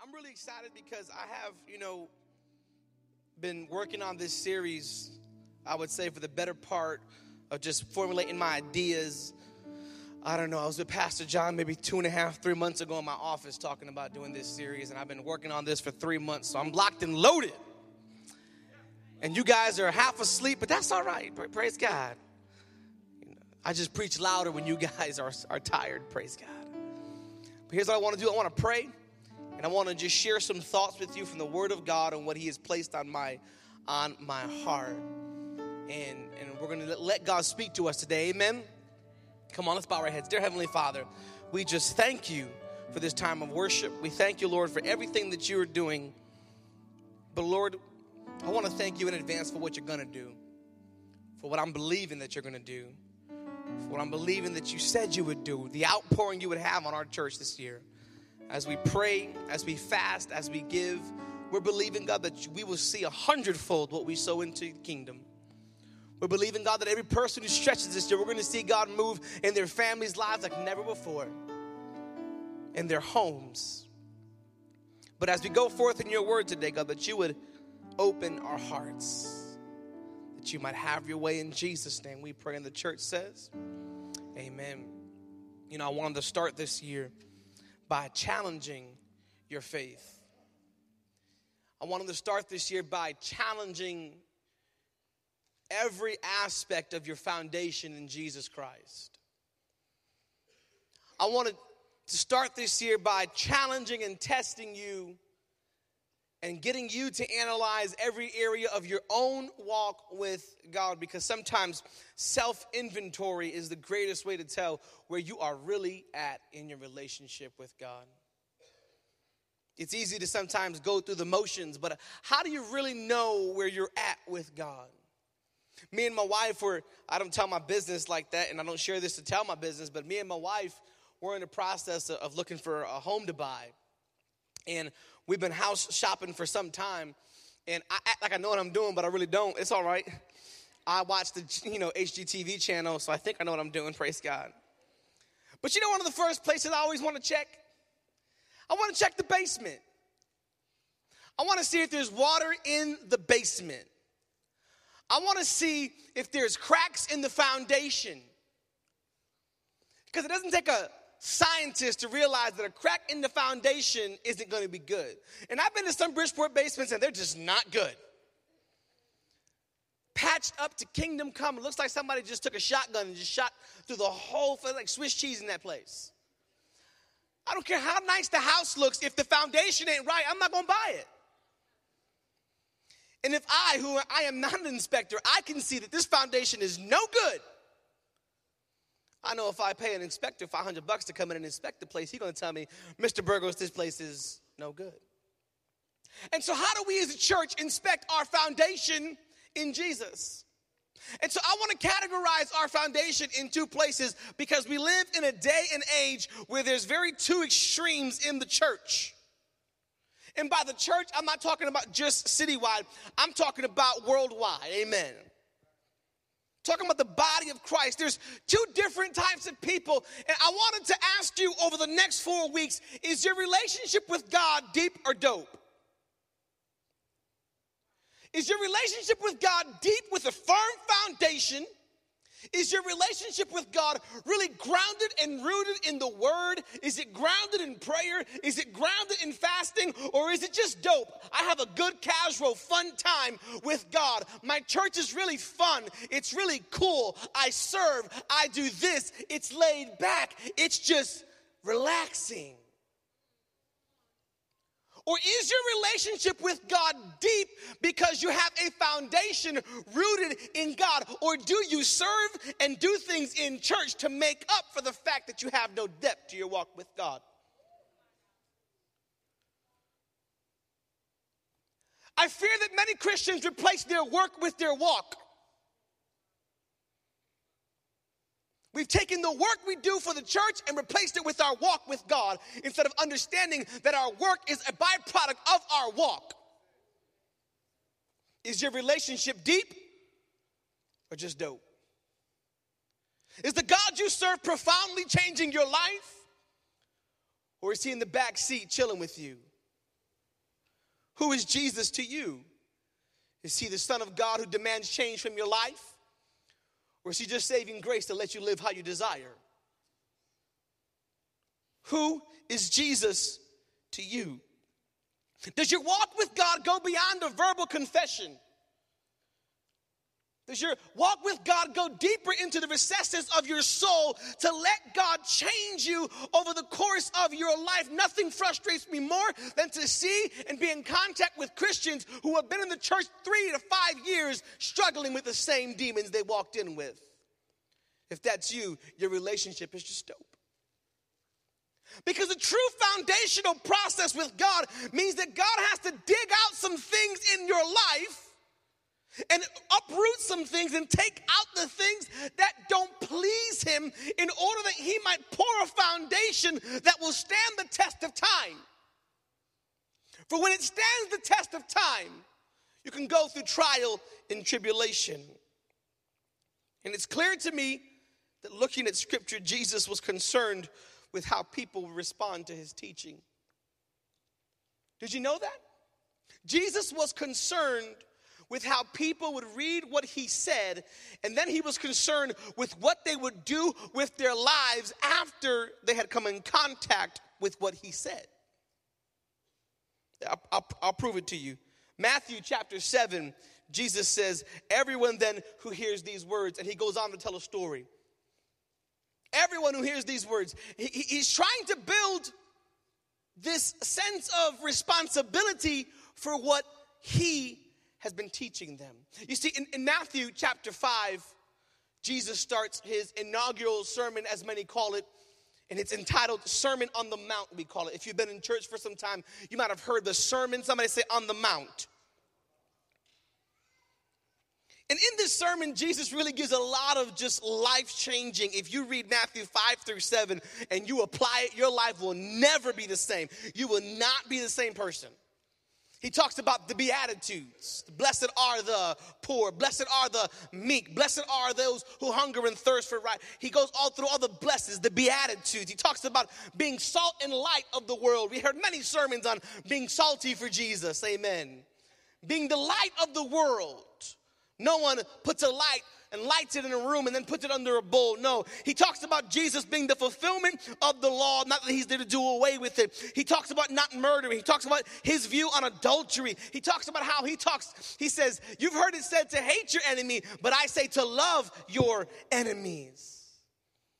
I'm, really excited because I have, you know, been working on this series, I would say, for the better part of just formulating my ideas. I don't know, I was with Pastor John maybe two and a half, three months ago in my office talking about doing this series, and I've been working on this for three months, so I'm locked and loaded. And you guys are half asleep, but that's all right. Praise God. I just preach louder when you guys are, are tired. Praise God. But here's what I want to do I want to pray. And I want to just share some thoughts with you from the Word of God and what He has placed on my on my heart. And, and we're going to let God speak to us today. Amen. Come on, let's bow our heads. Dear Heavenly Father, we just thank you for this time of worship. We thank you, Lord, for everything that you are doing. But Lord, I want to thank you in advance for what you're going to do, for what I'm believing that you're going to do, for what I'm believing that you said you would do, the outpouring you would have on our church this year as we pray, as we fast, as we give, we're believing, God, that we will see a hundredfold what we sow into the kingdom. We're believing, God, that every person who stretches this year, we're going to see God move in their families' lives like never before, in their homes. But as we go forth in your word today, God, that you would open our hearts, that you might have your way in Jesus' name. We pray, and the church says, Amen. You know, I wanted to start this year by challenging your faith. I wanted to start this year by challenging every aspect of your foundation in Jesus Christ. I wanted to start this year by challenging and testing you and getting you to analyze every area of your own walk with God because sometimes self inventory is the greatest way to tell where you are really at in your relationship with God. It's easy to sometimes go through the motions, but how do you really know where you're at with God? Me and my wife were, I don't tell my business like that, and I don't share this to tell my business, but me and my wife were in the process of looking for a home to buy. And we've been house shopping for some time, and I act like I know what I'm doing, but I really don't. It's all right. I watch the you know HGTV channel, so I think I know what I'm doing. Praise God. But you know, one of the first places I always want to check, I want to check the basement. I want to see if there's water in the basement. I want to see if there's cracks in the foundation. Because it doesn't take a scientist to realize that a crack in the foundation isn't going to be good. And I've been to some Bridgeport basements and they're just not good patched up to kingdom come. It looks like somebody just took a shotgun and just shot through the whole thing, like Swiss cheese in that place. I don't care how nice the house looks, if the foundation ain't right, I'm not gonna buy it. And if I, who I am not an inspector, I can see that this foundation is no good. I know if I pay an inspector 500 bucks to come in and inspect the place, he's gonna tell me, Mr. Burgos, this place is no good. And so, how do we as a church inspect our foundation in Jesus. And so I want to categorize our foundation in two places because we live in a day and age where there's very two extremes in the church. And by the church, I'm not talking about just citywide, I'm talking about worldwide. Amen. Talking about the body of Christ. There's two different types of people. And I wanted to ask you over the next four weeks is your relationship with God deep or dope? Is your relationship with God deep with a firm foundation? Is your relationship with God really grounded and rooted in the Word? Is it grounded in prayer? Is it grounded in fasting? Or is it just dope? I have a good, casual, fun time with God. My church is really fun. It's really cool. I serve. I do this. It's laid back. It's just relaxing. Or is your relationship with God deep because you have a foundation rooted in God? Or do you serve and do things in church to make up for the fact that you have no depth to your walk with God? I fear that many Christians replace their work with their walk. We've taken the work we do for the church and replaced it with our walk with God instead of understanding that our work is a byproduct of our walk. Is your relationship deep or just dope? Is the God you serve profoundly changing your life? Or is he in the back seat chilling with you? Who is Jesus to you? Is he the Son of God who demands change from your life? Or is he just saving grace to let you live how you desire? Who is Jesus to you? Does your walk with God go beyond a verbal confession? Does your walk with God go deeper into the recesses of your soul to let God change you over the course of your life? Nothing frustrates me more than to see and be in contact with Christians who have been in the church three to five years struggling with the same demons they walked in with. If that's you, your relationship is just dope. Because the true foundational process with God means that God has to dig out some things in your life and uproot some things and take out the things that don't please him in order that he might pour a foundation that will stand the test of time. For when it stands the test of time, you can go through trial and tribulation. And it's clear to me that looking at scripture, Jesus was concerned with how people respond to his teaching. Did you know that? Jesus was concerned with how people would read what he said, and then he was concerned with what they would do with their lives after they had come in contact with what he said. I'll, I'll, I'll prove it to you. Matthew chapter 7, Jesus says, Everyone then who hears these words, and he goes on to tell a story. Everyone who hears these words, he, he's trying to build this sense of responsibility for what he has been teaching them. You see, in, in Matthew chapter 5, Jesus starts his inaugural sermon, as many call it, and it's entitled Sermon on the Mount, we call it. If you've been in church for some time, you might have heard the sermon, somebody say on the Mount. And in this sermon, Jesus really gives a lot of just life changing. If you read Matthew 5 through 7 and you apply it, your life will never be the same. You will not be the same person. He talks about the Beatitudes. Blessed are the poor. Blessed are the meek. Blessed are those who hunger and thirst for right. He goes all through all the blessings, the Beatitudes. He talks about being salt and light of the world. We heard many sermons on being salty for Jesus. Amen. Being the light of the world. No one puts a light and lights it in a room and then puts it under a bowl. No, he talks about Jesus being the fulfillment of the law, not that he's there to do away with it. He talks about not murdering. He talks about his view on adultery. He talks about how he talks, he says, You've heard it said to hate your enemy, but I say to love your enemies.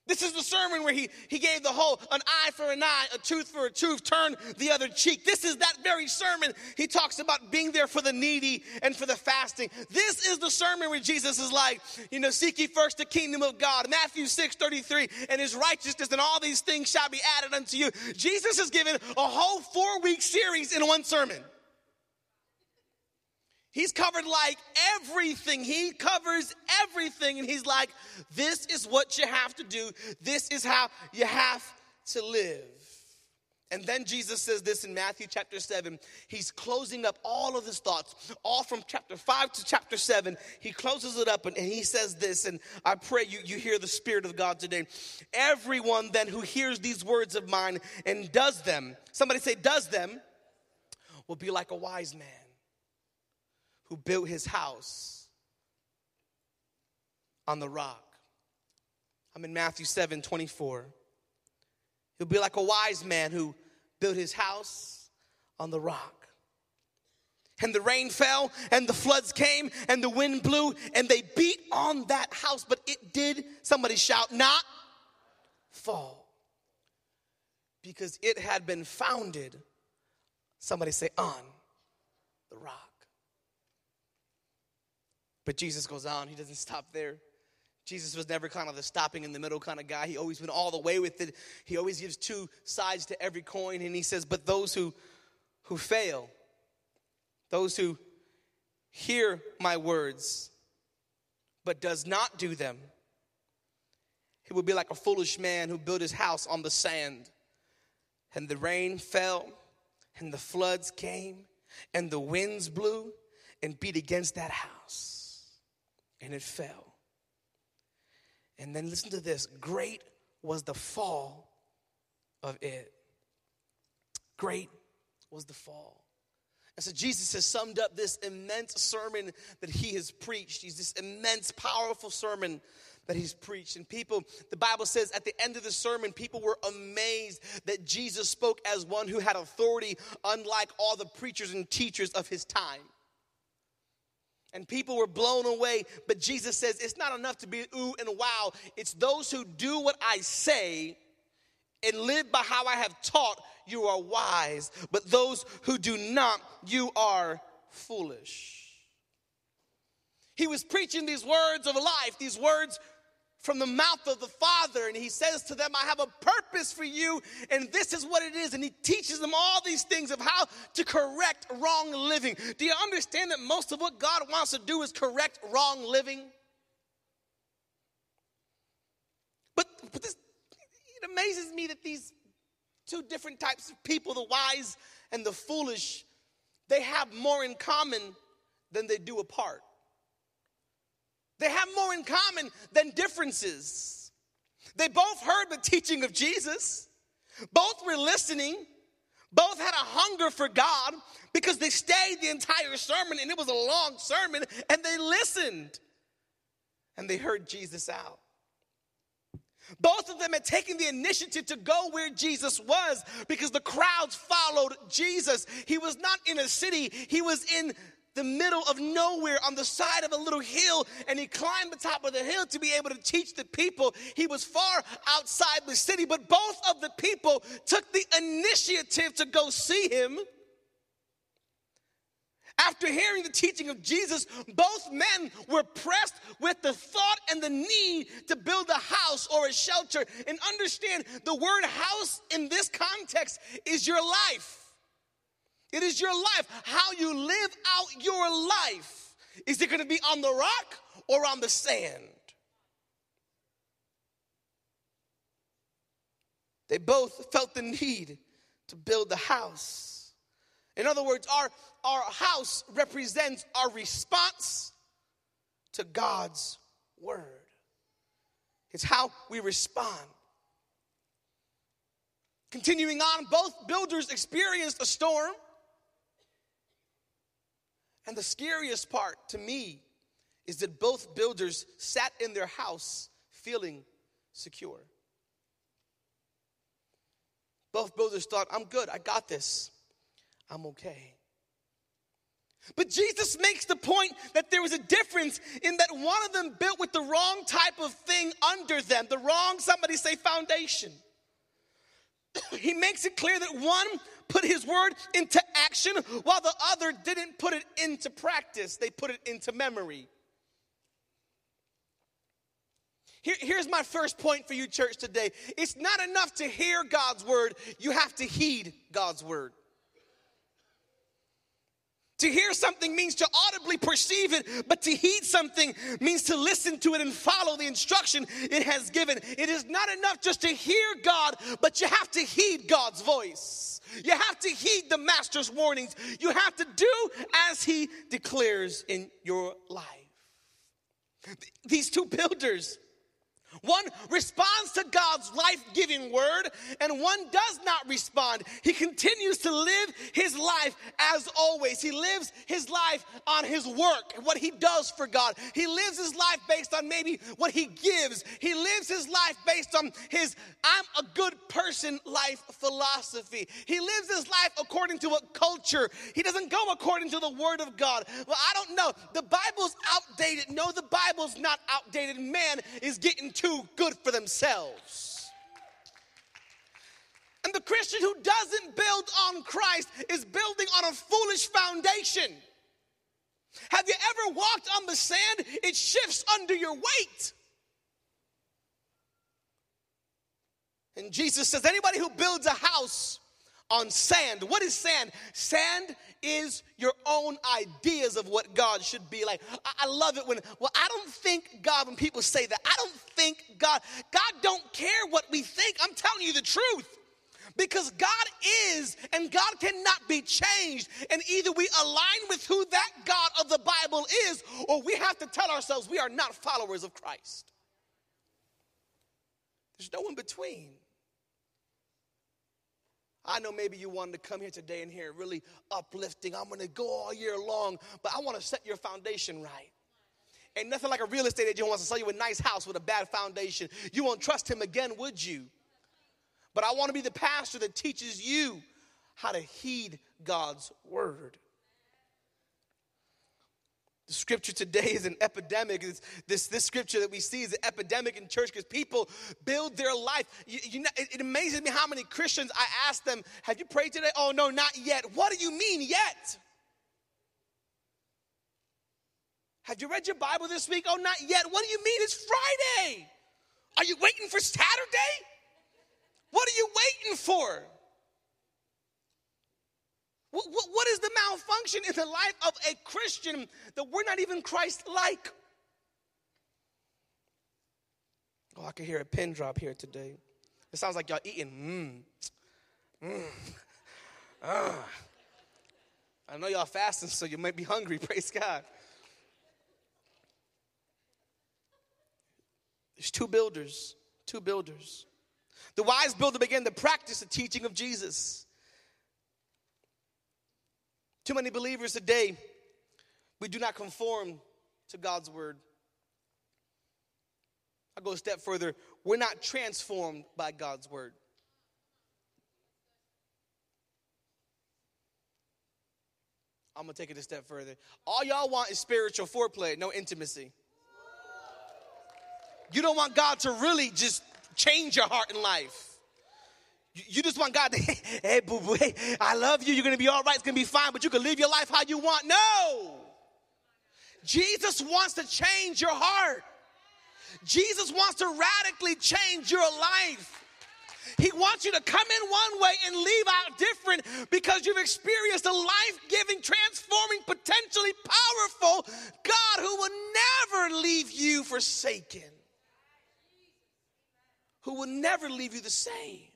This is the sermon where he, he gave the whole an eye for an eye, a tooth for a tooth, turn the other cheek. This is that very sermon. He talks about being there for the needy and for the fasting. This is the sermon where Jesus is like, you know, seek ye first the kingdom of God. Matthew 6 33, and his righteousness, and all these things shall be added unto you. Jesus has given a whole four week series in one sermon. He's covered like everything. He covers everything. And he's like, this is what you have to do. This is how you have to live. And then Jesus says this in Matthew chapter 7. He's closing up all of his thoughts, all from chapter 5 to chapter 7. He closes it up and, and, he says this, and I pray you, you hear the Spirit of God today. Everyone then who hears these words of mine and does them, somebody say, does them, will be like a wise man who built his house on the rock. I'm in Matthew 7 24. He'll be like a wise man who built his house on the rock. And the rain fell, and the floods came, and the wind blew, and they beat on that house, but it did, somebody shout, not fall. Because it had been founded, somebody say, on the rock. But Jesus goes on, he doesn't stop there. Jesus was never kind of the stopping in the middle kind of guy. He always went all the way with it. He always gives two sides to every coin. And he says, But those who, who fail, those who hear my words, but does not do them, he would be like a foolish man who built his house on the sand. And the rain fell, and the floods came, and the winds blew and beat against that house and it fell. And then listen to this great was the fall of it. Great was the fall. And so Jesus has summed up this immense sermon that he has preached. He's this immense, powerful sermon that he's preached. And people, the Bible says at the end of the sermon, people were amazed that Jesus spoke as one who had authority, unlike all the preachers and teachers of his time. And people were blown away, but Jesus says it's not enough to be ooh and wow. It's those who do what I say and live by how I have taught, you are wise. But those who do not, you are foolish. He was preaching these words of life, these words from the mouth of the Father, and he says to them, I have a purpose for you, and this is what it is. And he teaches them all these things of how to correct wrong living. Do you understand that most of what God wants to do is correct wrong living? But, but this, it amazes me that these two different types of people, the wise and the foolish, they have more in common than they do apart. They have more in common than differences. They both heard the teaching of Jesus, both were listening, both had a hunger for God because they stayed the entire sermon and it was a long sermon and they listened and they heard Jesus out. Both of them had taken the initiative to go where Jesus was because the crowds followed Jesus. He was not in a city, he was in the middle of nowhere on the side of a little hill and he climbed the top of the hill to be able to teach the people. He was far outside the city, but both of the people took the initiative to go see him. After hearing the teaching of Jesus, both men were pressed with the thought and the need to build a house or a shelter. And understand the word house in this context is your life. It is your life, how you live out your life. Is it going to be on the rock or on the sand? They both felt the need to build the house. In other words, our, our house represents our response to God's word. It's how we respond. Continuing on, both builders experienced a storm. And the scariest part to me is that both builders sat in their house feeling secure. Both builders thought, I'm good, I got this, I'm okay. But Jesus makes the point that there was a difference in that one of them built with the wrong type of thing under them, the wrong, somebody say, foundation. he makes it clear that one put his word into action while the other didn't put it into practice, they put it into memory. Here, here's my first point for you, church, today. It's not enough to hear God's word, you have to heed God's word. To hear something means to audibly perceive it, but to heed something means to listen to it and follow the instruction it has given. It is not enough just to hear God, but you have to heed God's voice. You have to heed the master's warnings. You have to do as he declares in your life. These two builders, one responds to God's life giving word, and one does not respond. He continues to live his life as always. He lives his life on his work, what he does for God. He lives his life based on maybe what he gives. He lives his life based on his I'm a good person life philosophy. He lives his life according to a culture. He doesn't go according to the word of God. Well, I don't know. The Bible's outdated. No, the Bible's not outdated. Man is getting too good for themselves. And the Christian who doesn't build on Christ is building on a foolish foundation. Have you ever walked on the sand? It shifts under your weight. And Jesus says, anybody who builds a house on sand. What is sand? Sand is your own ideas of what God should be like. I, I, love it when, well, I don't think God, when people say that, I don't think God, God don't care what we think. I'm telling you the truth. Because God is and God cannot be changed. And either we align with who that God of the Bible is, or we have to tell ourselves we are not followers of Christ. There's no in between. I know maybe you wanted to come here today and hear really uplifting. I'm going to go all year long, but I want to set your foundation right. Ain't nothing like a real estate agent wants to sell you a nice house with a bad foundation. You won't trust him again, would you? But I want to be the pastor that teaches you how to heed God's word. The scripture today is an epidemic. It's this, this scripture that we see is an epidemic in church because people build their life. You, you know, it, it amazes me how many Christians I ask them, Have you prayed today? Oh, no, not yet. What do you mean, yet? Have you read your Bible this week? Oh, not yet. What do you mean? It's Friday. Are you waiting for Saturday? What are you waiting for? What, what, what is the malfunction in the life of a Christian that we're not even Christ like? Oh, I can hear a pin drop here today. It sounds like y'all eating. Mmm. Mmm. Ah. I know y'all fasting, so you might be hungry. Praise God. There's two builders, two builders. The wise builder began to practice the teaching of Jesus. Too many believers today, we do not conform to God's word. I'll go a step further. We're not transformed by God's word. I'm gonna take it a step further. All y'all want is spiritual foreplay, no intimacy. You don't want God to really just change your heart and life. You just want God to, hey, boo boo, hey, I love you. You're going to be all right. It's going to be fine, but you can live your life how you want. No. Jesus wants to change your heart. Jesus wants to radically change your life. He wants you to come in one way and leave out different because you've experienced a life giving, transforming, potentially powerful God who will never leave you forsaken, who will never leave you the same.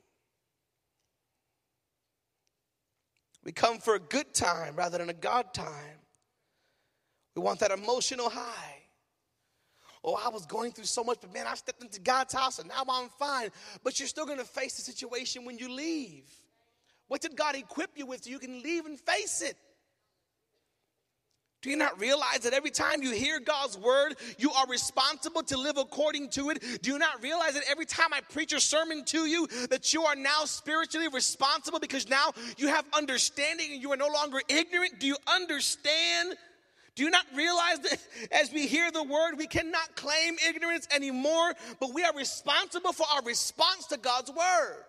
We come for a good time rather than a God time. We want that emotional high. Oh, I was going through so much, but man, I stepped into God's house and now I'm fine. But you're still going to face the situation when you leave. What did God equip you with so you can leave and face it? Do you not realize that every time you hear God's word, you are responsible to live according to it? Do you not realize that every time I preach a sermon to you, that you are now spiritually responsible because now you have understanding and you are no longer ignorant? Do you understand? Do you not realize that as we hear the word, we cannot claim ignorance anymore, but we are responsible for our response to God's word?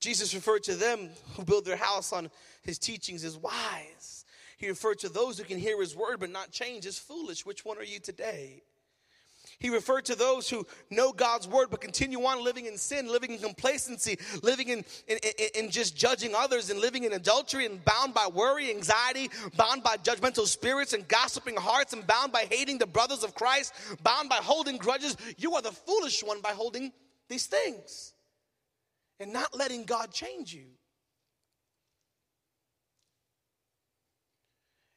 Jesus referred to them who build their house on his teachings as wise. He referred to those who can hear his word but not change as foolish. Which one are you today? He referred to those who know God's word but continue on living in sin, living in complacency, living in, in, in, just judging others and living in adultery and bound by worry, anxiety, bound by judgmental spirits and gossiping hearts and bound by hating the brothers of Christ, bound by holding grudges. You are the foolish one by holding these things and not letting God change you.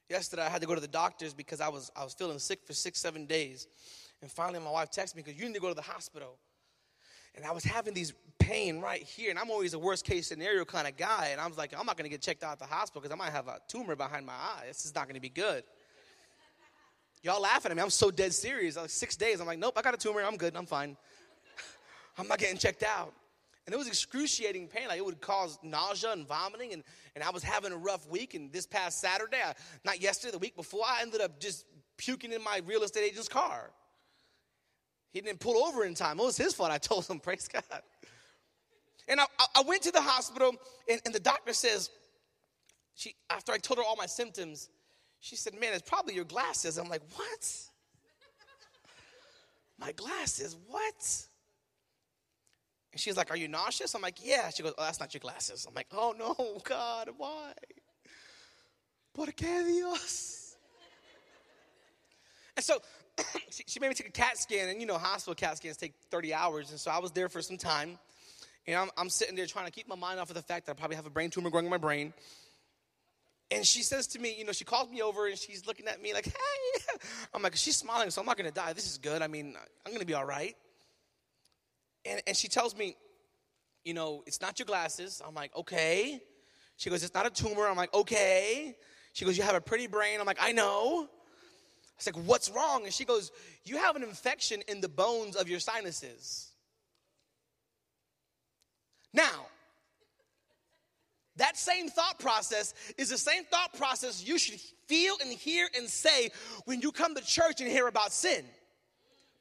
Yesterday, I had to go to the doctors because I was, I was feeling sick for six, seven days. And finally, my wife texted me because you need to go to the hospital. And I was having these pain right here, and I'm always a worst case scenario kind of guy. And I was like, I'm not going to get checked out at the hospital because I might have a tumor behind my eye. This is not going to be good. Y'all laughing at me. I'm so dead serious. Like six days. I'm like, nope, I got a tumor. I'm good. I'm fine. I'm not getting checked out. And it was excruciating pain. Like it would cause nausea and vomiting. And, and I was having a rough week. And this past Saturday, I, not yesterday, the week before, I ended up just puking in my real estate agent's car. He didn't pull over in time. It was his fault. I told him, praise God. And I, I went to the hospital, and, and the doctor says, she, after I told her all my symptoms, she said, Man, it's probably your glasses. I'm like, What? my glasses? What? And she's like, Are you nauseous? I'm like, Yeah. She goes, Oh, that's not your glasses. I'm like, Oh no, God, why? ¿Por qué Dios? And so she, made me take a CAT scan, and you know, hospital CAT scans take 30 hours. And so I was there for some time. And I'm, I'm sitting there trying to keep my mind off of the fact that I probably have a brain tumor growing in my brain. And she says to me, you know, she calls me over and she's looking at me like, hey. I'm like, she's smiling, so I'm not gonna die. This is good. I mean, I'm gonna be all right. And, and she tells me, you know, it's not your glasses. I'm like, okay. She goes, it's not a tumor. I'm like, okay. She goes, you have a pretty brain. I'm like, I know. I was like, what's wrong? And she goes, you have an infection in the bones of your sinuses. Now, that same thought process is the same thought process you should feel and hear and say when you come to church and hear about sin.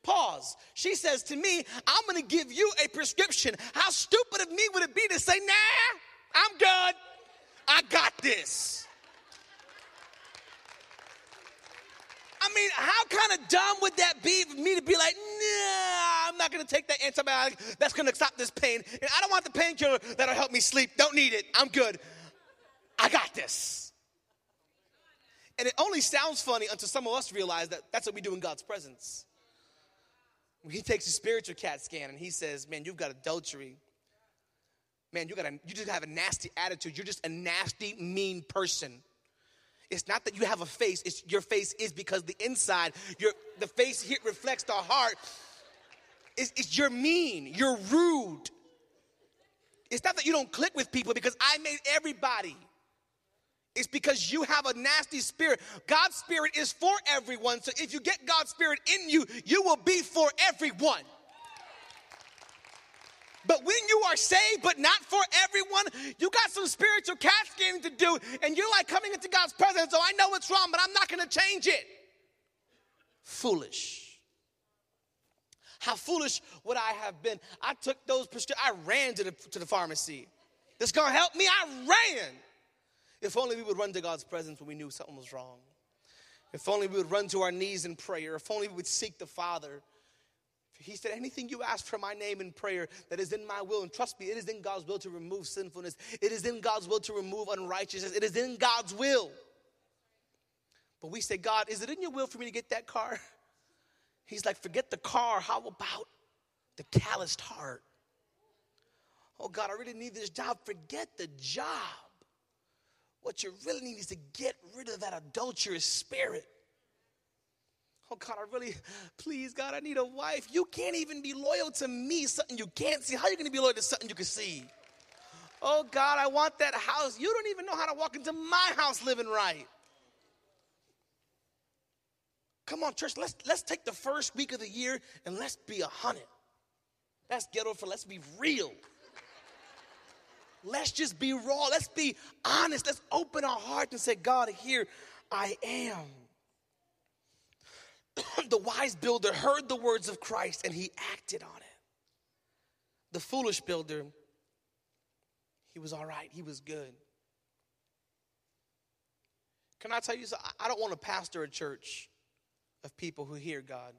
Pause. She says to me, I'm gonna give you a prescription. How stupid of me would it be to say, nah, I'm good. I got this. I mean, how kind of dumb would that be for me to be like, nah, I'm not gonna take that antibiotic that's gonna stop this pain. And I don't want the painkiller that'll help me sleep. Don't need it. I'm good. I got this. And it only sounds funny until some of us realize that that's what we do in God's presence. He takes a spiritual CAT scan and he says, Man, you've got adultery. Man, you got a, you just have a nasty attitude. You're just a nasty, mean person. It's not that you have a face, it's your face is because the inside, your the face here reflects the heart. It's, it's you're mean, you're rude. It's not that you don't click with people because I made everybody. It's because you have a nasty spirit. God's spirit is for everyone. So if you get God's spirit in you, you will be for everyone. But when you are saved, but not for everyone, you got some spiritual CAT scanning to do, and you're like coming into God's presence. So I know it's wrong, but I'm not going to change it. Foolish. How foolish would I have been? I took those prescriptions. I ran to the, to the pharmacy. This gonna help me? I ran. If only we would run to God's presence when we knew something was wrong. If only we would run to our knees in prayer. If only we would seek the Father. He said, Anything you ask for my name in prayer that is in my will, and trust me, it is in God's will to remove sinfulness. It is in God's will to remove unrighteousness. It is in God's will. But we say, God, is it in your will for me to get that car? He's like, Forget the car. How about the calloused heart? Oh, God, I really need this job. Forget the job. What you really need is to get rid of that adulterous spirit. Oh God, I really, please, God, I need a wife. You can't even be loyal to me, something you can't see. How are you to be loyal to something you can see? Oh God, I want that house. You don't even know how to walk into my house living right. Come on, church, let's, let's take the first week of the year and let's be a hundred. That's ghetto for let's be real. Let's just be raw. Let's be honest. Let's open our heart and say, God, here I am. the wise builder heard the words of Christ and he acted on it. The foolish builder, he was all right, he was good. Can I tell you something? I don't want to pastor a church of people who hear God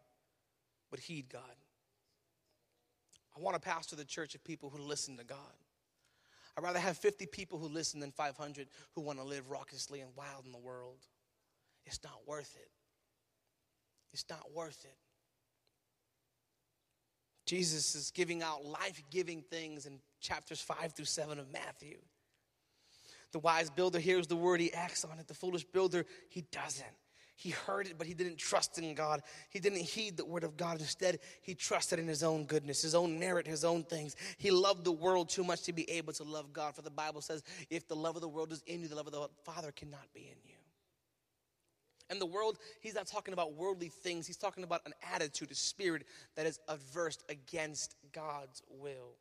but heed God. I want to pastor the church of people who listen to God. I'd rather have 50 people who listen than 500 who want to live raucously and wild in the world. It's not worth it. It's not worth it. Jesus is giving out life giving things in chapters 5 through 7 of Matthew. The wise builder hears the word, he acts on it. The foolish builder, he doesn't. He heard it, but he didn't trust in God. He didn't heed the word of God. Instead, he trusted in his own goodness, his own merit, his own things. He loved the world too much to be able to love God. For the Bible says, if the love of the world is in you, the love of the Father cannot be in you. And the world, he's not talking about worldly things. He's talking about an attitude, a spirit that is adverse against God's will.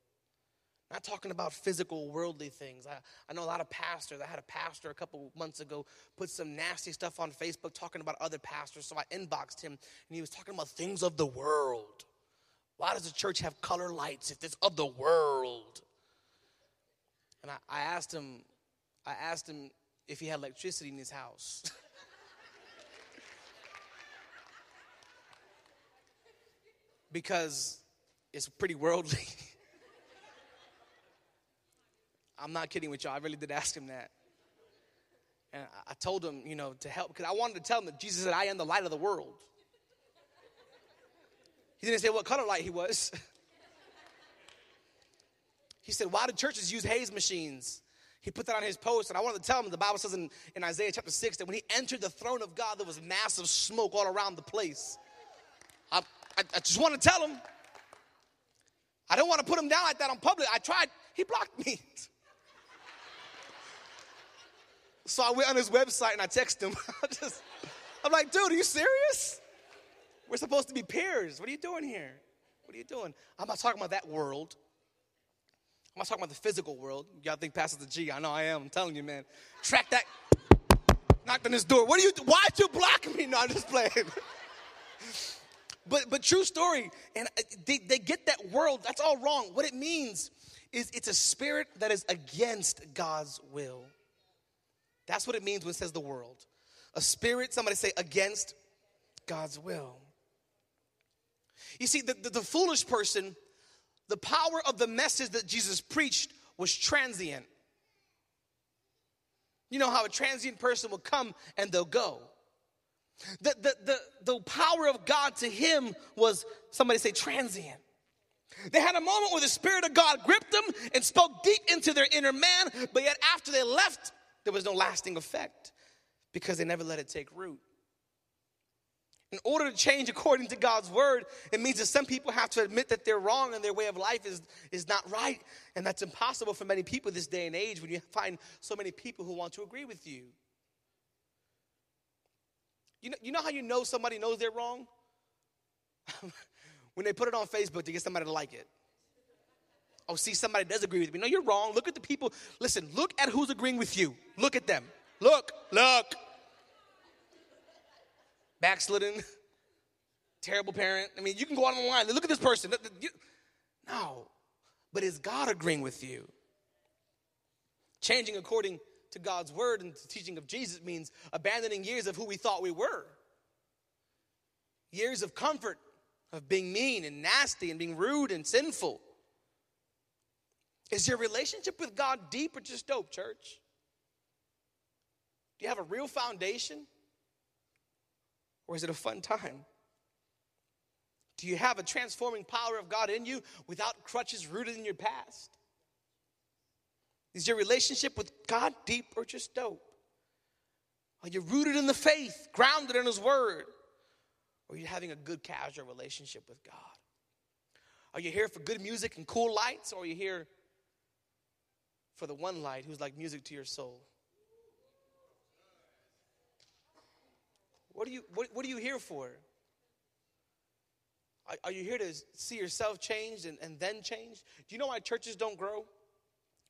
Not talking about physical, worldly things. I, I know a lot of pastors. I had a pastor a couple months ago put some nasty stuff on Facebook talking about other pastors. So I inboxed him and he was talking about things of the world. Why does the church have color lights if it's of the world? And I, I asked him, I asked him if he had electricity in his house. because it's pretty worldly. I'm not kidding with y'all. I really did ask him that. And I told him, you know, to help, because I wanted to tell him that Jesus said, I am the light of the world. He didn't say what color light he was. he said, Why do churches use haze machines? He put that on his post, and I wanted to tell him the Bible says in, in Isaiah chapter 6 that when he entered the throne of God, there was massive smoke all around the place. I, I, I just want to tell him I don't want to put him down like that on public. I tried, he blocked me. so I went on his website and I texted him. just, I'm like, dude, are you serious? We're supposed to be peers. What are you doing here? What are you doing? I'm not talking about that world. I'm not talking about the physical world. Y'all think Pastor the G? I know I am. I'm telling you, man. Track that. Knocked on his door. What are you? Why'd you block me? No, I'm just playing. but but true story. And uh, they, they get that world. That's all wrong. What it means is it's a spirit that is against God's will. That's what it means when it says the world. A spirit, somebody say, against God's will. You see, the, the, the foolish person the power of the message that Jesus preached was transient. You know how a transient person will come and they'll go. The, the, the, the power of God to him was, somebody say, transient. They had a moment where the Spirit of God gripped them and spoke deep into their inner man, but yet after they left, there was no lasting effect because they never let it take root. In order to change according to God's word, it means that some people have to admit that they're wrong and their way of life is, is not right. And that's impossible for many people this day and age when you find so many people who want to agree with you. You know, you know how you know somebody knows they're wrong? when they put it on Facebook to get somebody to like it. Oh, see, somebody does agree with me. No, you're wrong. Look at the people. Listen, look at who's agreeing with you. Look at them. Look, look backslidden, terrible parent. I mean, you can go on the line. Look at this person. No, but is God agreeing with you? Changing according to God's word and the teaching of Jesus means abandoning years of who we thought we were. Years of comfort, of being mean and nasty and being rude and sinful. Is your relationship with God deep or just dope, church? Do you have a real foundation? Or is it a fun time? Do you have a transforming power of God in you without crutches rooted in your past? Is your relationship with God deep or just dope? Are you rooted in the faith, grounded in His Word? Or are you having a good casual relationship with God? Are you here for good music and cool lights, or are you here for the one light who's like music to your soul? What are you, what, what are you here for? Are, are you here to see yourself changed and, and then change? Do you know why churches don't grow?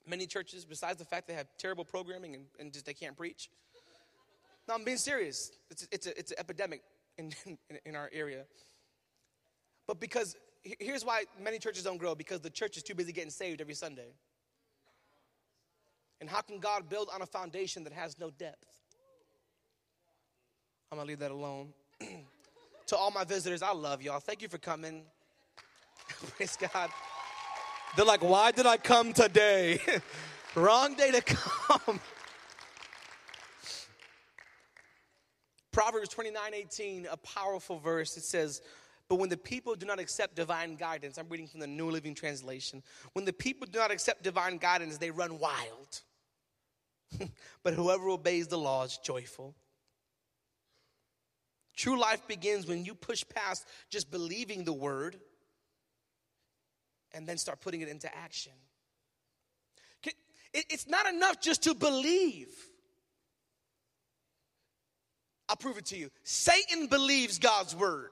Many churches, besides the fact they have terrible programming and, and just they can't preach. No, I'm being serious. It's, it's, a, it's an epidemic in, in, in our area. But because, here's why many churches don't grow because the church is too busy getting saved every Sunday. And how can God build on a foundation that has no depth? I'm gonna leave that alone. to all my visitors, I love y'all. Thank you for coming. Praise God. They're like, why did I come today? Wrong day to come. Proverbs 29 18, a powerful verse. It says, But when the people do not accept divine guidance, I'm reading from the New Living Translation. When the people do not accept divine guidance, they run wild. but whoever obeys the law is joyful. True life begins when you push past just believing the word and then start putting it into action. It's not enough just to believe. I'll prove it to you. Satan believes God's word.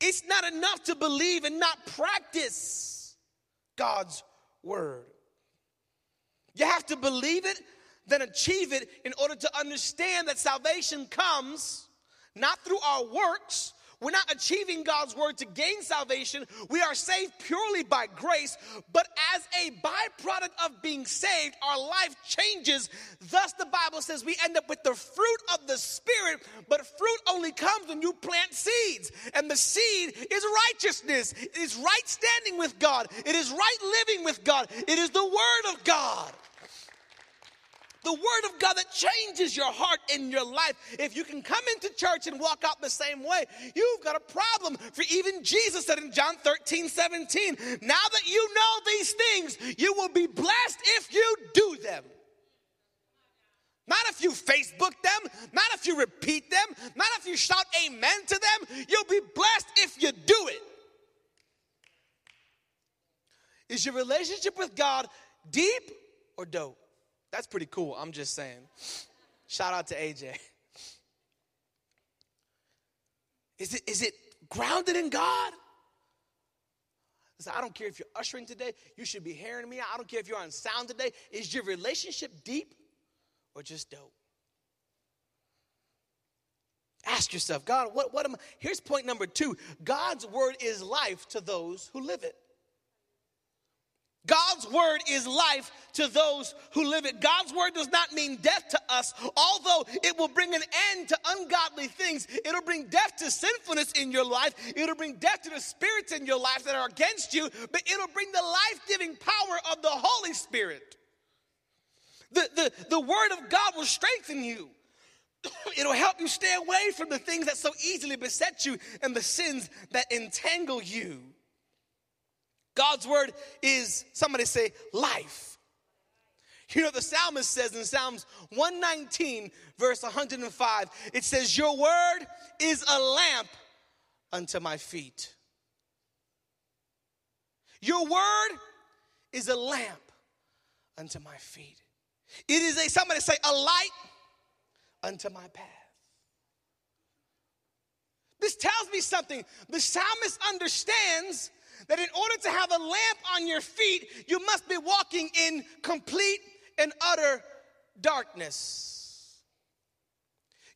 It's not enough to believe and not practice God's word. You have to believe it, then achieve it in order to understand that salvation comes not through our works. We're not achieving God's word to gain salvation. We are saved purely by grace, but as a byproduct of being saved, our life changes. Thus, the Bible says we end up with the fruit of the Spirit, but fruit only comes when you plant seeds. And the seed is righteousness, it is right standing with God, it is right living with God, it is the Word of God the word of God that changes your heart and your life. If you can come into church and walk out the same way, you've got a problem. For even Jesus said in John 13, 17, now that you know these things, you will be blessed if you do them. Not if you Facebook them, not if you repeat them, not if you shout amen to them. You'll be blessed if you do it. Is your relationship with God deep or dope? That's pretty cool. I'm just saying. Shout out to AJ. Is it, is it grounded in God? Listen, I don't care if you're ushering today, you should be hearing me. I don't care if you're on sound today. Is your relationship deep or just dope? Ask yourself, God, what, what am I? Here's point number two God's word is life to those who live it. God's word is life to those who live it. God's word does not mean death to us, although it will bring an end to ungodly things. It'll bring death to sinfulness in your life. It'll bring death to the spirits in your life that are against you, but it'll bring the life giving power of the Holy Spirit. The, the, the word of God will strengthen you. It'll help you stay away from the things that so easily beset you and the sins that entangle you. God's word is, somebody say, life. You know, the psalmist says in Psalms 119, verse 105, it says, Your word is a lamp unto my feet. Your word is a lamp unto my feet. It is a, somebody say, a light unto my path. This tells me something. The psalmist understands that in order to have a lamp on your feet, you must be walking in complete and utter darkness.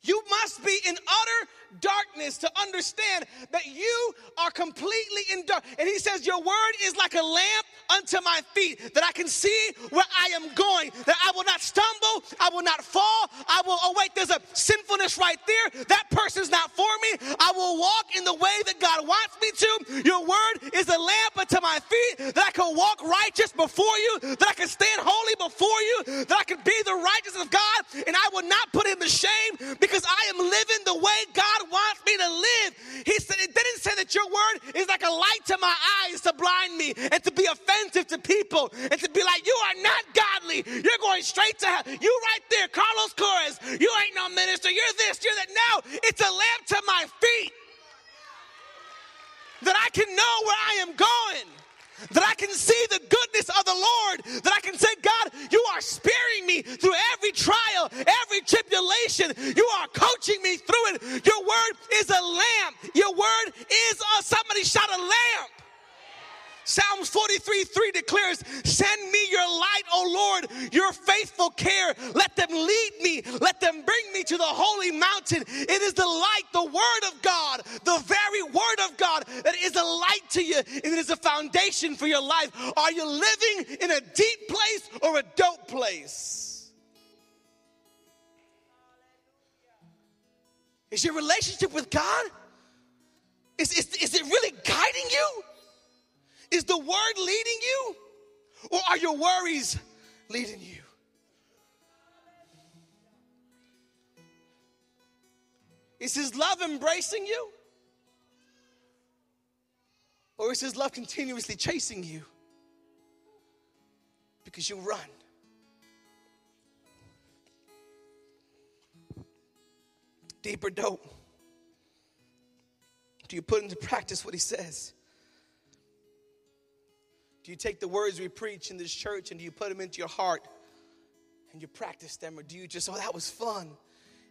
You must be in utter darkness to understand that you are completely in dark. And he says, Your word is like a lamp unto my feet, that I can see where I am going, that I will not stumble, I will not fall. I will, oh, wait, there's a sinfulness right there. That person's not for me. I will walk in the way that God wants me to. Your word is a lamp unto my feet, that I can walk righteous before you, that I can stand holy before you, that I can be the righteousness of God, and I will not put him to shame because I am living the way God God wants me to live. He said, it didn't say that your word is like a light to my eyes to blind me and to be offensive to people and to be like, you are not godly. You're going straight to hell. You right there, Carlos Torres. You ain't no minister. You're this, you're that. No, it's a lamp to my feet that I can know where I am going that I can see the goodness of the Lord, that I can say, God, you are sparing me through every trial, every tribulation. You are coaching me through it. Your word is a lamp. Your word is a, somebody shot a lamp. Psalms 43 3 declares, Send me your light, O Lord, your faithful care. Let them lead me. Let them bring me to the holy mountain. It is the light, the word of God, the very word of God that is a light to you. and It is a foundation for your life. Are you living in a deep place or a dope place? Is your relationship with God? Is, is, is it really guiding you? Is the word leading you? Or are your worries leading you? Is his love embracing you? Or is his love continuously chasing you? Because you run. Deeper dope. Do you put into practice what he says? Do you take the words we preach in this church and do you put them into your heart and you practice them? Or do you just, oh, that was fun,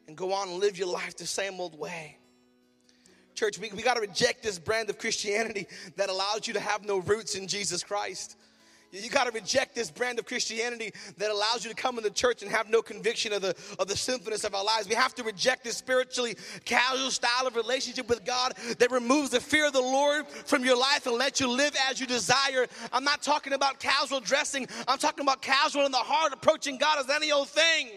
and go on and live your life the same old way? Church, we, we got to reject this brand of Christianity that allows you to have no roots in Jesus Christ. You got to reject this brand of Christianity that allows you to come into church and have no conviction of the, of the sinfulness of our lives. We have to reject this spiritually casual style of relationship with God that removes the fear of the Lord from your life and lets you live as you desire. I'm not talking about casual dressing, I'm talking about casual in the heart, approaching God as any old thing.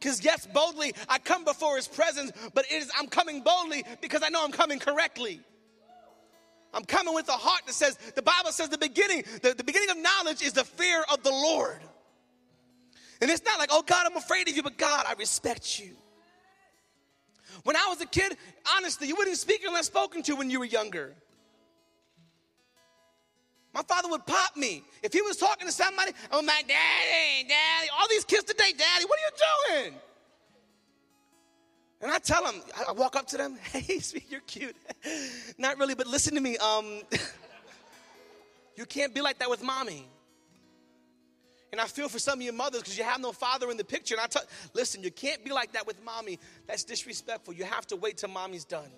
Because yes, boldly I come before his presence, but it is I'm coming boldly because I know I'm coming correctly. I'm coming with a heart that says, the Bible says the beginning, the, the beginning of knowledge is the fear of the Lord. And it's not like, oh God, I'm afraid of you, but God, I respect you. When I was a kid, honestly, you wouldn't speak unless spoken to when you were younger. My father would pop me. If he was talking to somebody, I'm like, Daddy, Daddy, all these kids today, Daddy, what are you doing? And I tell them, I walk up to them, hey, sweet, you're cute. Not really, but listen to me. Um, You can't be like that with mommy. And I feel for some of your mothers because you have no father in the picture. And I tell, listen, you can't be like that with mommy. That's disrespectful. You have to wait till mommy's done.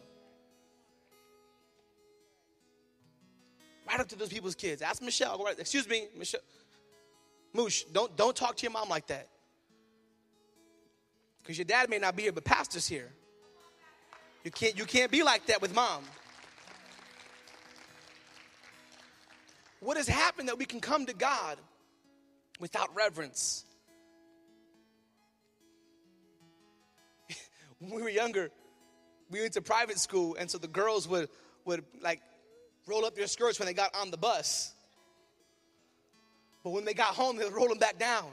Right up to those people's kids. Ask Michelle. Right, excuse me, Michelle. Moosh, don't, don't talk to your mom like that. Because your dad may not be here, but pastor's here. You can't, you can't be like that with mom. What has happened that we can come to God without reverence? when we were younger, we went to private school, and so the girls would, would like roll up their skirts when they got on the bus. But when they got home, they would roll them back down.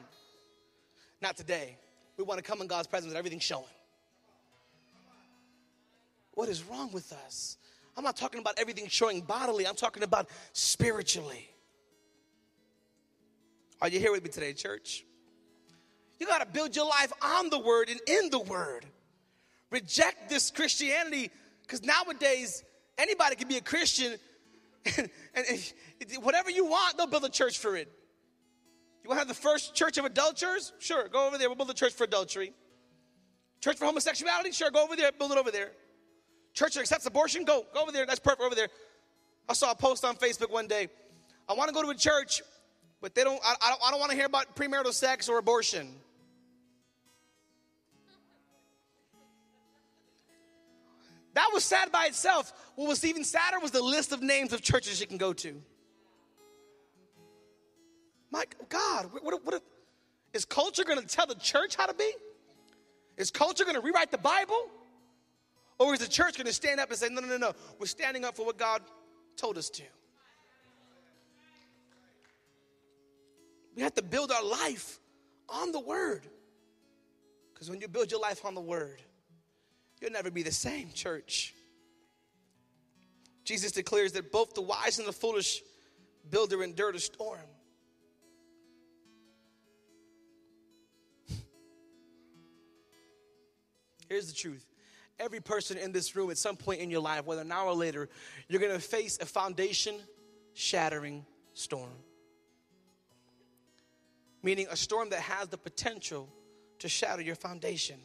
Not today. We want to come in God's presence and everything's showing. What is wrong with us? I'm not talking about everything showing bodily, I'm talking about spiritually. Are you here with me today, church? You got to build your life on the word and in the word. Reject this Christianity because nowadays anybody can be a Christian and, and, and, whatever you want, they'll build a church for it. You want to have the first church of adulterers? Sure, go over there. We'll build a church for adultery. Church for homosexuality? Sure, go over there. Build it over there. Church that accepts abortion? Go, go over there. That's perfect over there. I saw a post on Facebook one day. I want to go to a church, but they don't. I, I don't, I don't want to hear about premarital sex or abortion. That was sad by itself. What was even sadder was the list of names of churches you can go to. My God, what, what, is culture going to tell the church how to be? Is culture going to rewrite the Bible? Or is the church going to stand up and say, no, no, no, no, we're standing up for what God told us to? We have to build our life on the Word. Because when you build your life on the Word, you'll never be the same, church. Jesus declares that both the wise and the foolish builder endured a storm. Here's the truth every person in this room at some point in your life, whether now or later, you're going to face a foundation shattering storm. Meaning a storm that has the potential to shatter your foundation.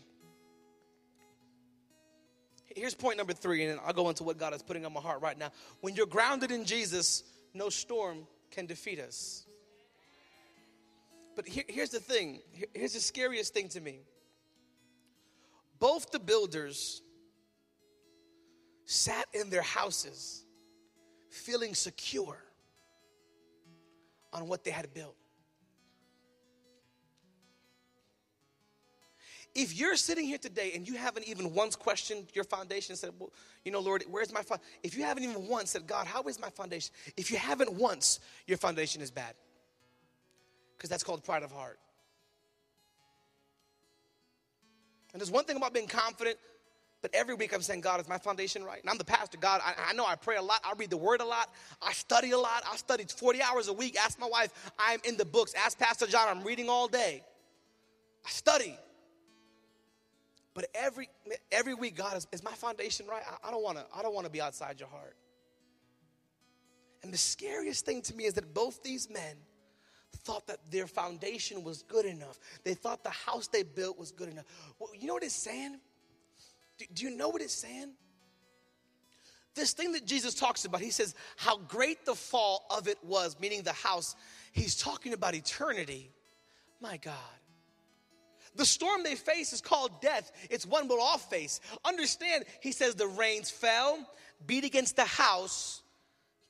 Here's point number three, and I'll go into what God is putting on my heart right now. When you're grounded in Jesus, no storm can defeat us. But here, here's the thing here's the scariest thing to me both the builders sat in their houses feeling secure on what they had built. If you're sitting here today and you haven't even once questioned your foundation, said, well, you know, Lord, where's my foundation? If you haven't even once said, God, how is my foundation? If you haven't once, your foundation is bad. Because that's called pride of heart. And there's one thing about being confident, but every week I'm saying, God, is my foundation right? And I'm the pastor. God, I, I, know I pray a lot. I read the word a lot. I study a lot. I study 40 hours a week. Ask my wife, I'm in the books. Ask Pastor John, I'm reading all day. I study. But every every week, God, is, is my foundation right? I, I don't want to, I don't want to be outside your heart. And the scariest thing to me is that both these men thought that their foundation was good enough. They thought the house they built was good enough. Well, you know what it's saying? Do, do you know what it's saying? This thing that Jesus talks about, he says, how great the fall of it was, meaning the house. He's talking about eternity. My God. The storm they face is called death. It's one we'll all face. Understand, he says the rains fell, beat against the house,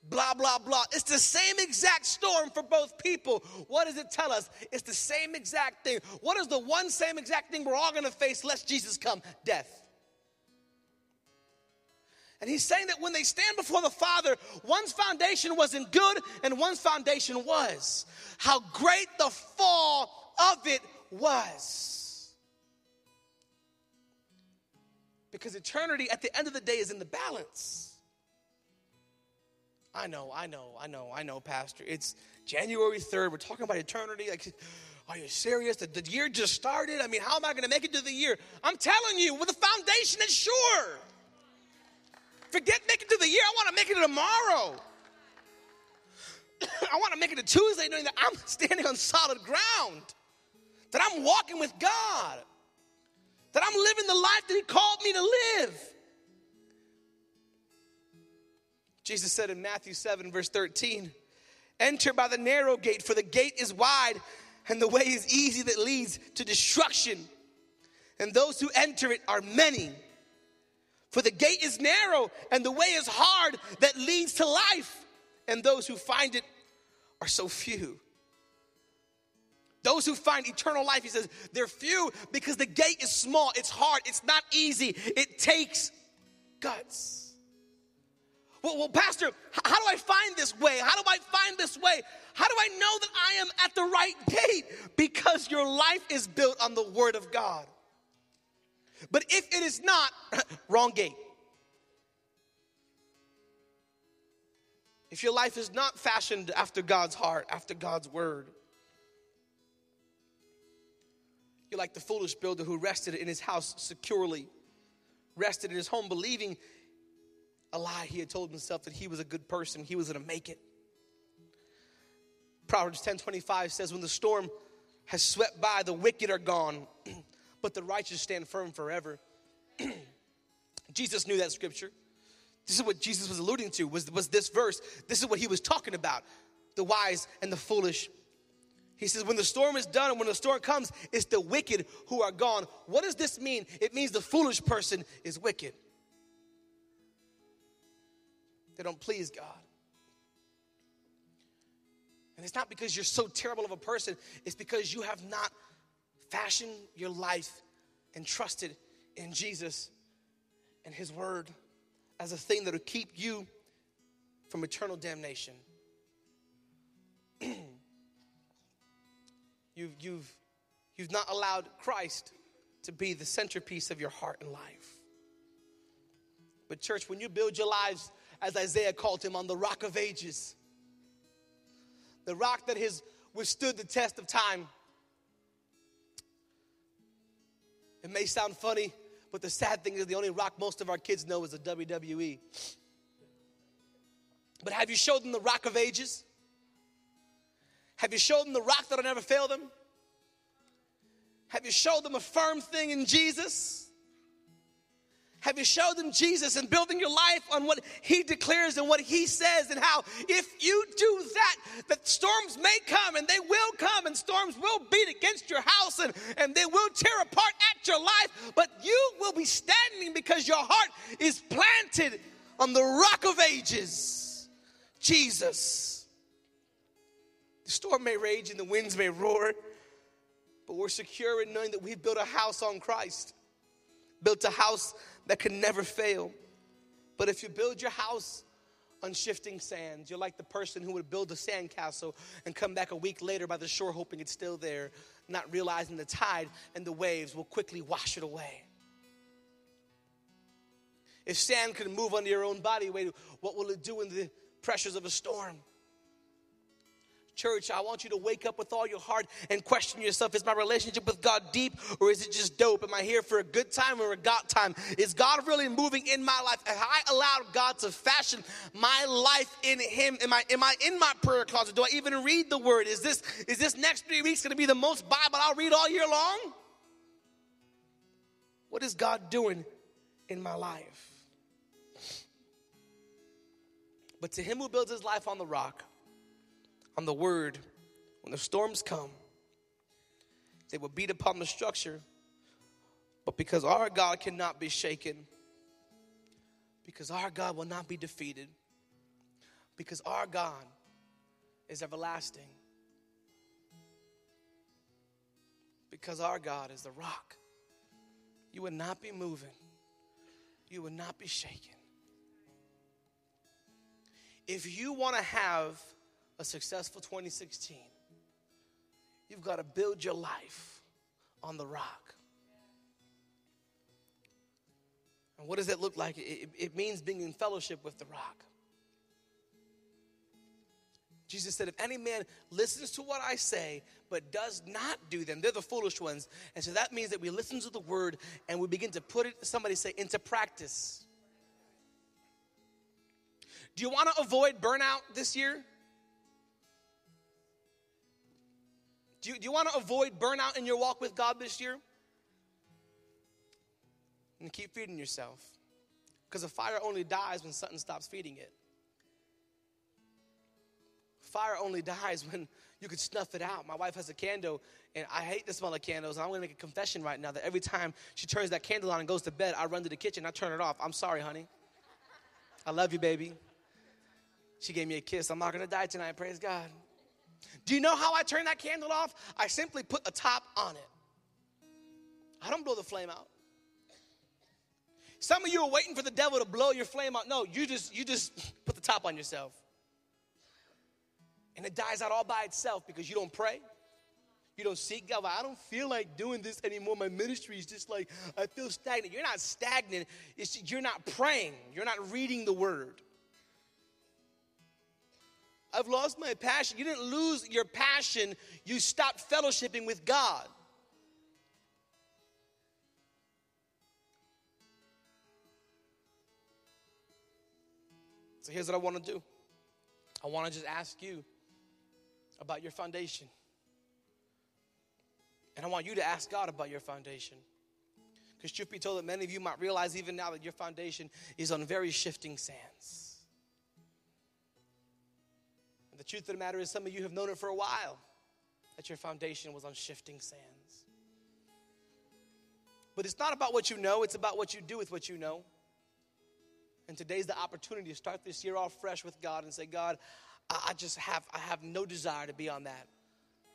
blah, blah, blah. It's the same exact storm for both people. What does it tell us? It's the same exact thing. What is the one same exact thing we're all gonna face lest Jesus come? Death. And he's saying that when they stand before the Father, one's foundation wasn't good and one's foundation was. How great the fall of it was. Because eternity at the end of the day is in the balance. I know, I know, I know, I know, Pastor. It's January 3rd. We're talking about eternity. Like, are you serious? The, the year just started? I mean, how am I going to make it to the year? I'm telling you, with the foundation is sure. Forget making it to the year. I want to make it to tomorrow. I want to make it to Tuesday knowing that I'm standing on solid ground, that I'm walking with God, that I'm living the life that He called me to live. Jesus said in Matthew 7, verse 13, Enter by the narrow gate, for the gate is wide and the way is easy that leads to destruction. And those who enter it are many. For the gate is narrow and the way is hard that leads to life. And those who find it are so few. Those who find eternal life, he says, they're few because the gate is small, it's hard, it's not easy, it takes guts. Well, well, Pastor, how do I find this way? How do I find this way? How do I know that I am at the right gate? Because your life is built on the Word of God. But if it is not, wrong gate. If your life is not fashioned after God's heart, after God's word, you're like the foolish builder who rested in his house securely, rested in his home, believing a lie. He had told himself that he was a good person, he was gonna make it. Proverbs 10:25 says, When the storm has swept by, the wicked are gone, but the righteous stand firm forever. Jesus knew that scripture. This is what Jesus was alluding to, was, was this verse. This is what he was talking about the wise and the foolish. He says, when the storm is done and when the storm comes, it's the wicked who are gone. What does this mean? It means the foolish person is wicked. Don't please God. And it's not because you're so terrible of a person, it's because you have not fashioned your life and trusted in Jesus and His Word as a thing that will keep you from eternal damnation. you've, you've, you've not allowed Christ to be the centerpiece of your heart and life. But, church, when you build your lives, as Isaiah called him, on the rock of ages, the rock that has withstood the test of time, it may sound funny, but the sad thing is, the only rock most of our kids know is the WWE. But have you showed them the rock of ages? Have you showed them the rock that'll never fail them? Have you showed them a firm thing in Jesus? Have you showed them Jesus and building your life on what He declares and what He says, and how if you do that, that storms may come and they will come, and storms will beat against your house and, and they will tear apart at your life, but you will be standing because your heart is planted on the rock of ages, Jesus. The storm may rage and the winds may roar, but we're secure in knowing that we've built a house on Christ, built a house that can never fail. But if you build your house on shifting sands, you're like the person who would build a sandcastle and come back a week later by the shore hoping it's still there, not realizing the tide and the waves will quickly wash it away. If sand can move under your own body weight, what will it do in the pressures of a storm? Church, I want you to wake up with all your heart and question yourself Is my relationship with God deep or is it just dope? Am I here for a good time or a God time? Is God really moving in my life? Have I allowed God to fashion my life in Him? Am I, am I in my prayer closet? Do I even read the Word? Is this, is this next three weeks going to be the most Bible I'll read all year long? What is God doing in my life? But to him who builds his life on the rock, on the word, when the storms come, they will beat upon the structure. But because our God cannot be shaken, because our God will not be defeated, because our God is everlasting, because our God is the rock, you would not be moving, you would not be shaken. If you want to have a successful 2016, you've got to build your life on the rock. And what does that look like? It, it, means being in fellowship with the rock. Jesus said, If any man listens to what I say, but does not do them, they're the foolish ones. And so that means that we listen to the word and we begin to put it, somebody say, into practice. Do you want to avoid burnout this year? Do you, do you want to avoid burnout in your walk with God this year? And keep feeding yourself. Because a fire only dies when something stops feeding it. Fire only dies when you can snuff it out. My wife has a candle, and I hate the smell of candles. And I'm going to make a confession right now that every time she turns that candle on and goes to bed, I run to the kitchen, I turn it off. I'm sorry, honey. I love you, baby. She gave me a kiss. I'm not going to die tonight, praise God. Do you know how I turn that candle off? I simply put a top on it. I don't blow the flame out. Some of you are waiting for the devil to blow your flame out. No, you just you just put the top on yourself. And it dies out all by itself because you don't pray. You don't seek God. I don't feel like doing this anymore. My ministry is just like I feel stagnant. You're not stagnant. It's, you're not praying. You're not reading the word. I've lost my passion. You didn't lose your passion, you stopped fellowshipping with God. So here's what I want to do I want to just ask you about your foundation. And I want you to ask God about your foundation. Because, truth be told, that many of you might realize even now that your foundation is on very shifting sands. The truth of the matter is, some of you have known it for a while that your foundation was on shifting sands. But it's not about what you know, it's about what you do with what you know. And today's the opportunity to start this year off fresh with God and say, God, I just have I have no desire to be on that.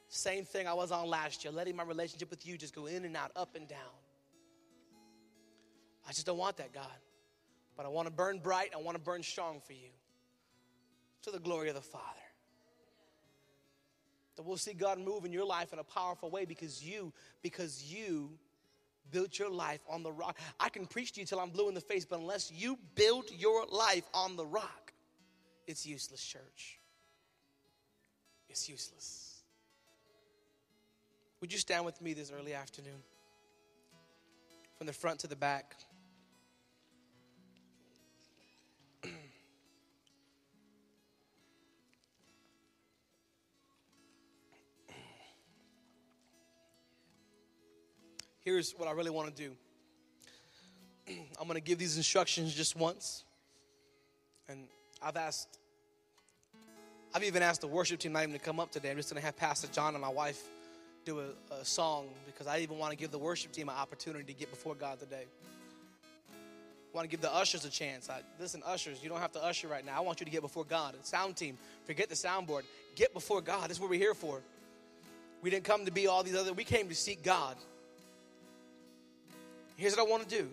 Same thing I was on last year, letting my relationship with you just go in and out, up and down. I just don't want that, God. But I want to burn bright, I want to burn strong for you. To the glory of the Father that we'll see God move in your life in a powerful way because you, because you built your life on the rock. I can preach to you till I'm blue in the face, but unless you build your life on the rock, it's useless, church. It's useless. Would you stand with me this early afternoon? From the front to the back. Here's what I really want to do. I'm going to give these instructions just once. And I've asked, I've even asked the worship team not even to come up today. I'm just going to have Pastor John and my wife do a, a song because I even want to give the worship team an opportunity to get before God today. I want to give the ushers a chance. I, listen, ushers, you don't have to usher right now. I want you to get before God. Sound team, forget the soundboard. Get before God. This is what we're here for. We didn't come to be all these other, we came to seek God. Here's what I want to do.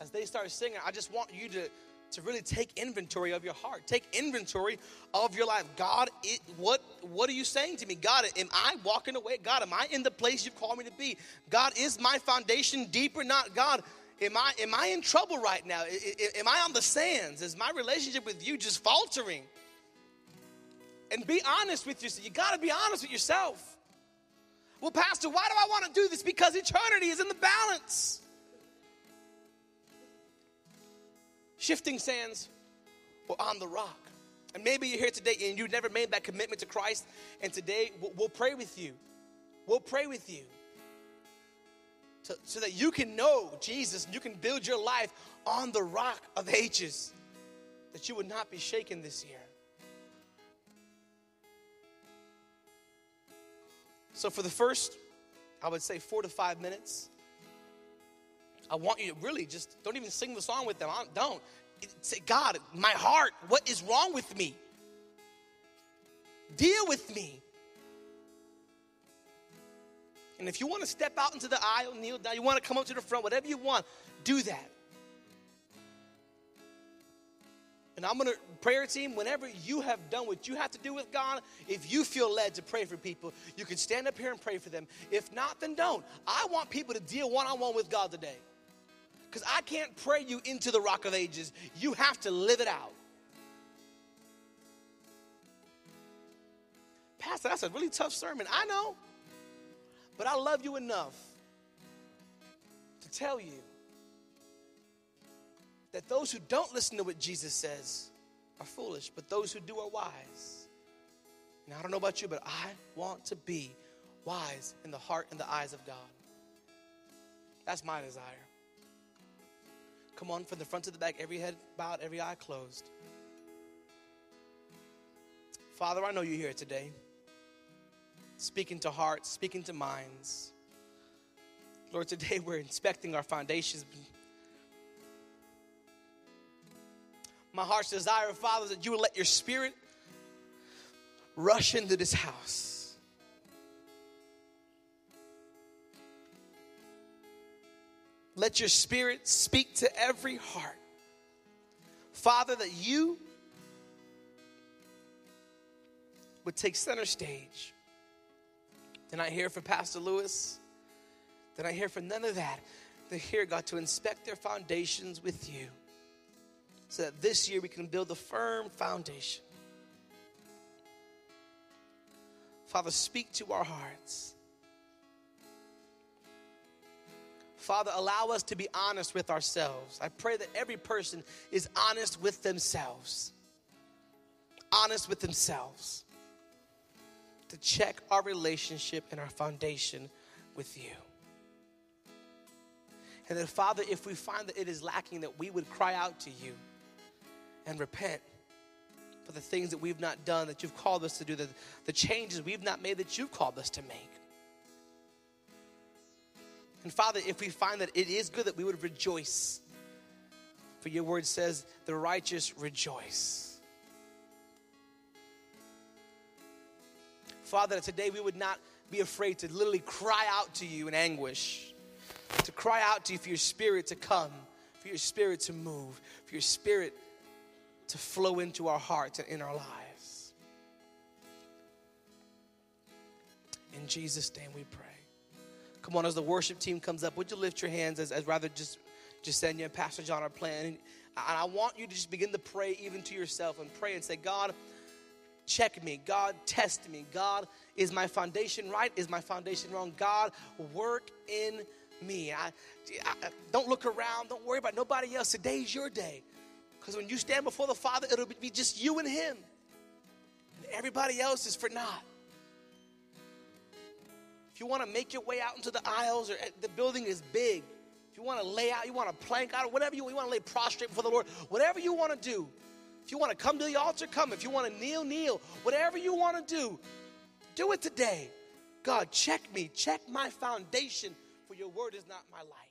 As they start singing, I just want you to, to really take inventory of your heart. Take inventory of your life. God, it, what, what are you saying to me? God, am I walking away? God, am I in the place you've called me to be? God, is my foundation deeper? Not God. Am I, am I in trouble right now? Am I on the sands? Is my relationship with you just faltering? And be honest with yourself. You got to be honest with yourself. Well, Pastor, why do I want to do this? Because eternity is in the balance. Shifting sands or on the rock. And maybe you're here today and you've never made that commitment to Christ, and today we'll pray with you. We'll pray with you to, so that you can know Jesus and you can build your life on the rock of ages, that you would not be shaken this year. So, for the first, I would say four to five minutes, I want you to really just don't even sing the song with them. I don't. Say, God, my heart, what is wrong with me? Deal with me. And if you want to step out into the aisle, kneel down, you want to come up to the front, whatever you want, do that. And I'm gonna prayer team, whenever you have done what you have to do with God, if you feel led to pray for people, you can stand up here and pray for them. If not, then don't. I want people to deal one-on-one with God today. Because I can't pray you into the rock of ages. You have to live it out. Pastor, that's a really tough sermon. I know. But I love you enough to tell you that those who don't listen to what Jesus says are foolish, but those who do are wise. Now, I don't know about you, but I want to be wise in the heart and the eyes of God. That's my desire. Come on, from the front to the back, every head bowed, every eye closed. Father, I know you're here today, speaking to hearts, speaking to minds. Lord, today we're inspecting our foundations. My heart's desire, Father, is that you would let your spirit rush into this house. Let your spirit speak to every heart. Father, that you would take center stage. Then I hear from Pastor Lewis. Then I hear from none of that. They hear God to inspect their foundations with you so that this year we can build a firm foundation. Father, speak to our hearts. Father, allow us to be honest with ourselves. I pray that every person is honest with themselves. Honest with themselves to check our relationship and our foundation with you. And then, Father, if we find that it is lacking, that we would cry out to you and repent for the things that we've not done that you've called us to do, the, the changes we've not made that you've called us to make. And Father, if we find that it is good, that we would rejoice. For your word says, the righteous rejoice. Father, that today we would not be afraid to literally cry out to you in anguish, to cry out to you for your spirit to come, for your spirit to move, for your spirit to flow into our hearts and in our lives. In Jesus' name we pray. Come on, as the worship team comes up, would you lift your hands as, as rather just Jasenia and Pastor John are playing? And I want you to just begin to pray even to yourself and pray and say, God, check me. God, test me. God, is my foundation right? Is my foundation wrong? God, work in me. I, I, don't look around. Don't worry about nobody else. Today's your day. Because when you stand before the Father, it'll be just you and Him. And everybody else is for naught. If you want to make your way out into the aisles, or eh, the building is big. If you want to lay out, you want to plank out, whatever you, you want to lay prostrate before the Lord, whatever you want to do, if you want to come to the altar, come. If you want to kneel, kneel. Whatever you want to do, do it today. God, check me, check my foundation, for your word is not my life.